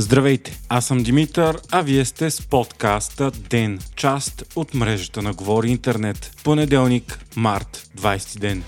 Здравейте, аз съм Димитър, а вие сте с подкаста ДЕН, част от мрежата на Говори Интернет. Понеделник, март, 20 ден.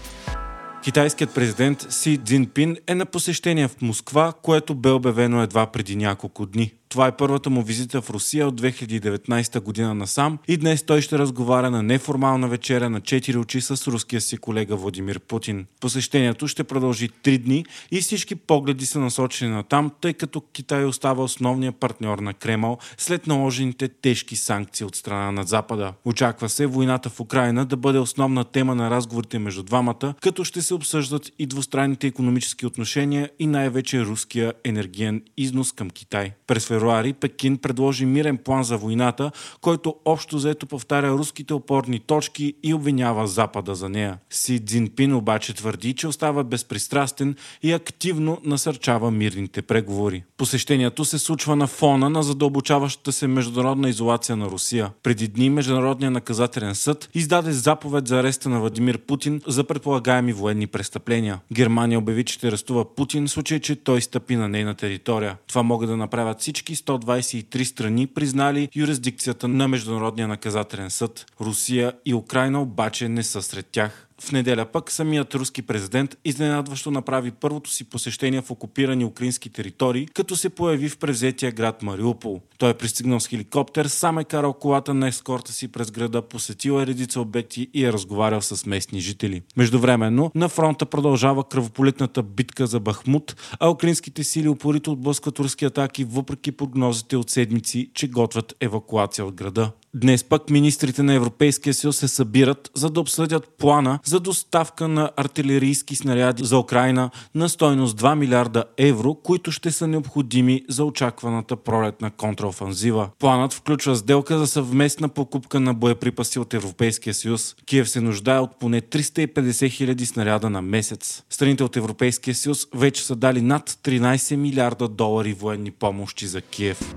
Китайският президент Си Цзинпин е на посещение в Москва, което бе обявено едва преди няколко дни. Това е първата му визита в Русия от 2019 година насам и днес той ще разговаря на неформална вечеря на 4 очи с руския си колега Владимир Путин. Посещението ще продължи 3 дни и всички погледи са насочени на там, тъй като Китай остава основния партньор на Кремъл след наложените тежки санкции от страна на Запада. Очаква се войната в Украина да бъде основна тема на разговорите между двамата, като ще се обсъждат и двустранните економически отношения и най-вече руския енергиен износ към Китай. През февруари Пекин предложи мирен план за войната, който общо заето повтаря руските опорни точки и обвинява Запада за нея. Си Цзинпин обаче твърди, че остава безпристрастен и активно насърчава мирните преговори. Посещението се случва на фона на задълбочаващата се международна изолация на Русия. Преди дни Международният наказателен съд издаде заповед за ареста на Владимир Путин за предполагаеми военни престъпления. Германия обяви, че ще арестува Путин в случай, че той стъпи на нейна територия. Това могат да направят всички всички 123 страни признали юрисдикцията на Международния наказателен съд. Русия и Украина обаче не са сред тях. В неделя пък самият руски президент изненадващо направи първото си посещение в окупирани украински територии, като се появи в превзетия град Мариупол. Той е пристигнал с хеликоптер, сам е карал колата на ескорта си през града, посетил е редица обекти и е разговарял с местни жители. Междувременно на фронта продължава кръвополитната битка за Бахмут, а украинските сили упорито отблъскват руски атаки, въпреки прогнозите от седмици, че готвят евакуация от града. Днес пък министрите на Европейския съюз се събират, за да обсъдят плана за доставка на артилерийски снаряди за Украина на стойност 2 милиарда евро, които ще са необходими за очакваната пролетна контраофанзива. Планът включва сделка за съвместна покупка на боеприпаси от Европейския съюз. Киев се нуждае от поне 350 хиляди снаряда на месец. Страните от Европейския съюз вече са дали над 13 милиарда долари военни помощи за Киев.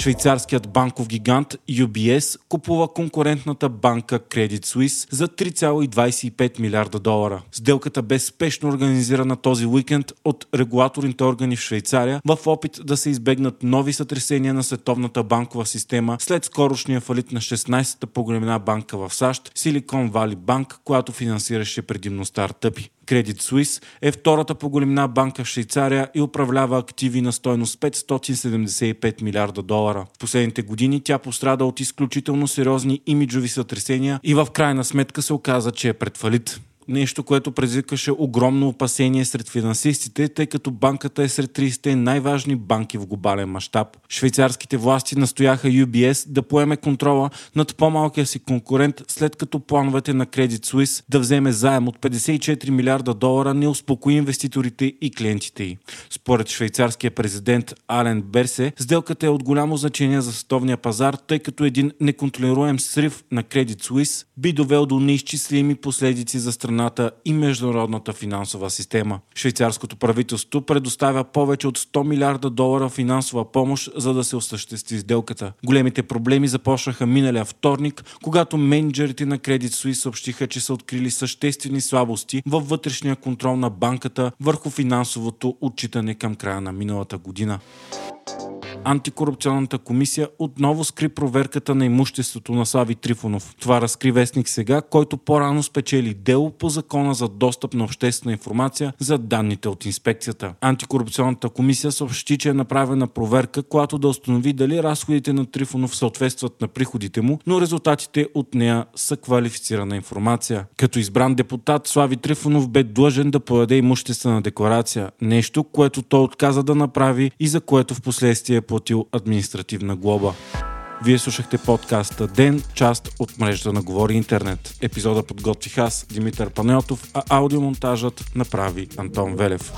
Швейцарският банков гигант UBS купува конкурентната банка Credit Suisse за 3,25 милиарда долара. Сделката бе спешно организирана този уикенд от регулаторните органи в Швейцария в опит да се избегнат нови сътресения на световната банкова система след скорошния фалит на 16-та по големина банка в САЩ Silicon Valley Bank, която финансираше предимно стартъпи. Credit Suisse е втората по големина банка в Швейцария и управлява активи на стойност 575 милиарда долара. В последните години тя пострада от изключително сериозни имиджови сътресения и в крайна сметка се оказа, че е пред фалит нещо, което предизвикаше огромно опасение сред финансистите, тъй като банката е сред 30 най-важни банки в глобален мащаб. Швейцарските власти настояха UBS да поеме контрола над по-малкия си конкурент, след като плановете на Credit Suisse да вземе заем от 54 милиарда долара не успокои инвеститорите и клиентите й. Според швейцарския президент Ален Берсе, сделката е от голямо значение за световния пазар, тъй като един неконтролируем срив на Credit Suisse би довел до неизчислими последици за страна страната и международната финансова система. Швейцарското правителство предоставя повече от 100 милиарда долара финансова помощ, за да се осъществи сделката. Големите проблеми започнаха миналия вторник, когато менеджерите на Credit Suisse съобщиха, че са открили съществени слабости във вътрешния контрол на банката върху финансовото отчитане към края на миналата година. Антикорупционната комисия отново скри проверката на имуществото на Слави Трифонов. Това разкри вестник сега, който по-рано спечели дело по закона за достъп на обществена информация за данните от инспекцията. Антикорупционната комисия съобщи, че е направена проверка, която да установи дали разходите на Трифонов съответстват на приходите му, но резултатите от нея са квалифицирана информация. Като избран депутат, Слави Трифонов бе длъжен да подаде имуществена декларация, нещо, което той отказа да направи и за което в последствие платил административна глоба. Вие слушахте подкаста Ден, част от мрежата на Говори Интернет. Епизода подготвих аз, Димитър Панеотов, а аудиомонтажът направи Антон Велев.